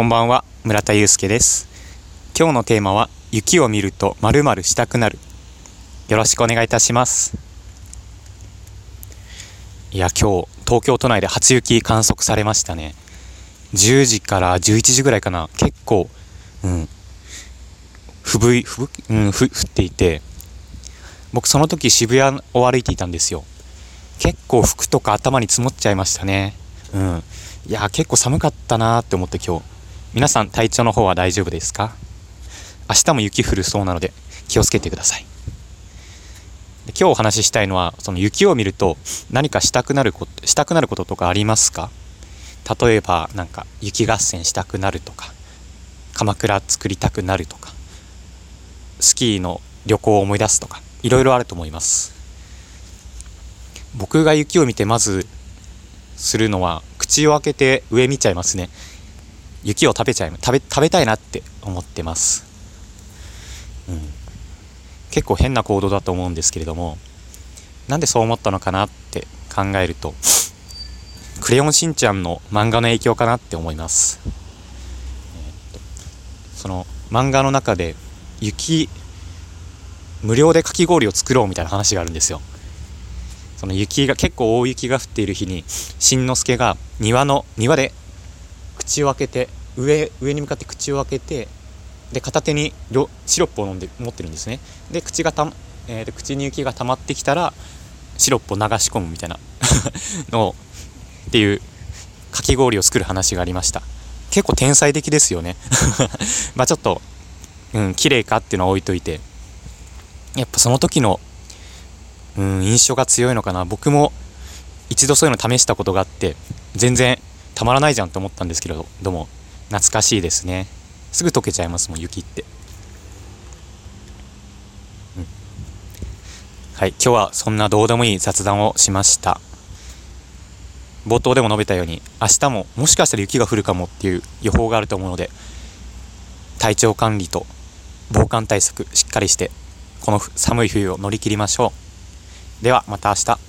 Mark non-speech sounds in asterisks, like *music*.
こんばんは村田祐介です。今日のテーマは雪を見るとまるまるしたくなる。よろしくお願いいたします。いや今日東京都内で初雪観測されましたね。10時から11時ぐらいかな。結構うんふぶいふぶ、うん、ふ降っていて僕その時渋谷を歩いていたんですよ。結構服とか頭に積もっちゃいましたね。うん。いや結構寒かったなーって思って今日。皆さん体調の方は大丈夫ですか？明日も雪降るそうなので気をつけてください。今日お話ししたいのはその雪を見ると何かしたくなることしたくなることとかありますか？例えばなんか雪合戦したくなるとか鎌倉作りたくなるとかスキーの旅行を思い出すとかいろいろあると思います。僕が雪を見てまずするのは口を開けて上見ちゃいますね。雪を食べちゃい食べ食べたいなって思ってます。うん。結構変な行動だと思うんですけれどもなんでそう思ったのかなって考えるとクレヨンしんちゃんの漫画の影響かなって思います、えー、とその漫画の中で雪無料でかき氷を作ろうみたいな話があるんですよ。その雪が結構大雪が降っている日にしんのすけが庭の庭で口を開けて上上に向かって口を開けてで片手にシロップを飲んで持ってるんですね。で口がた、えー、で口に雪が溜まってきたらシロップを流し込むみたいな *laughs* のっていうかき氷を作る話がありました。結構天才的ですよね。*laughs* まあちょっとうん綺麗かっていうのは置いといてやっぱその時のうん印象が強いのかな。僕も一度そういうの試したことがあって全然たまらないじゃんと思ったんですけれども懐かしいですね。すぐ溶けちゃいますもん雪って、うん、はい今日はそんなどうでもいい雑談をしました。冒頭でも述べたように明日ももしかしたら雪が降るかもっていう予報があると思うので体調管理と防寒対策しっかりしてこの寒い冬を乗り切りましょう。ではまた明日。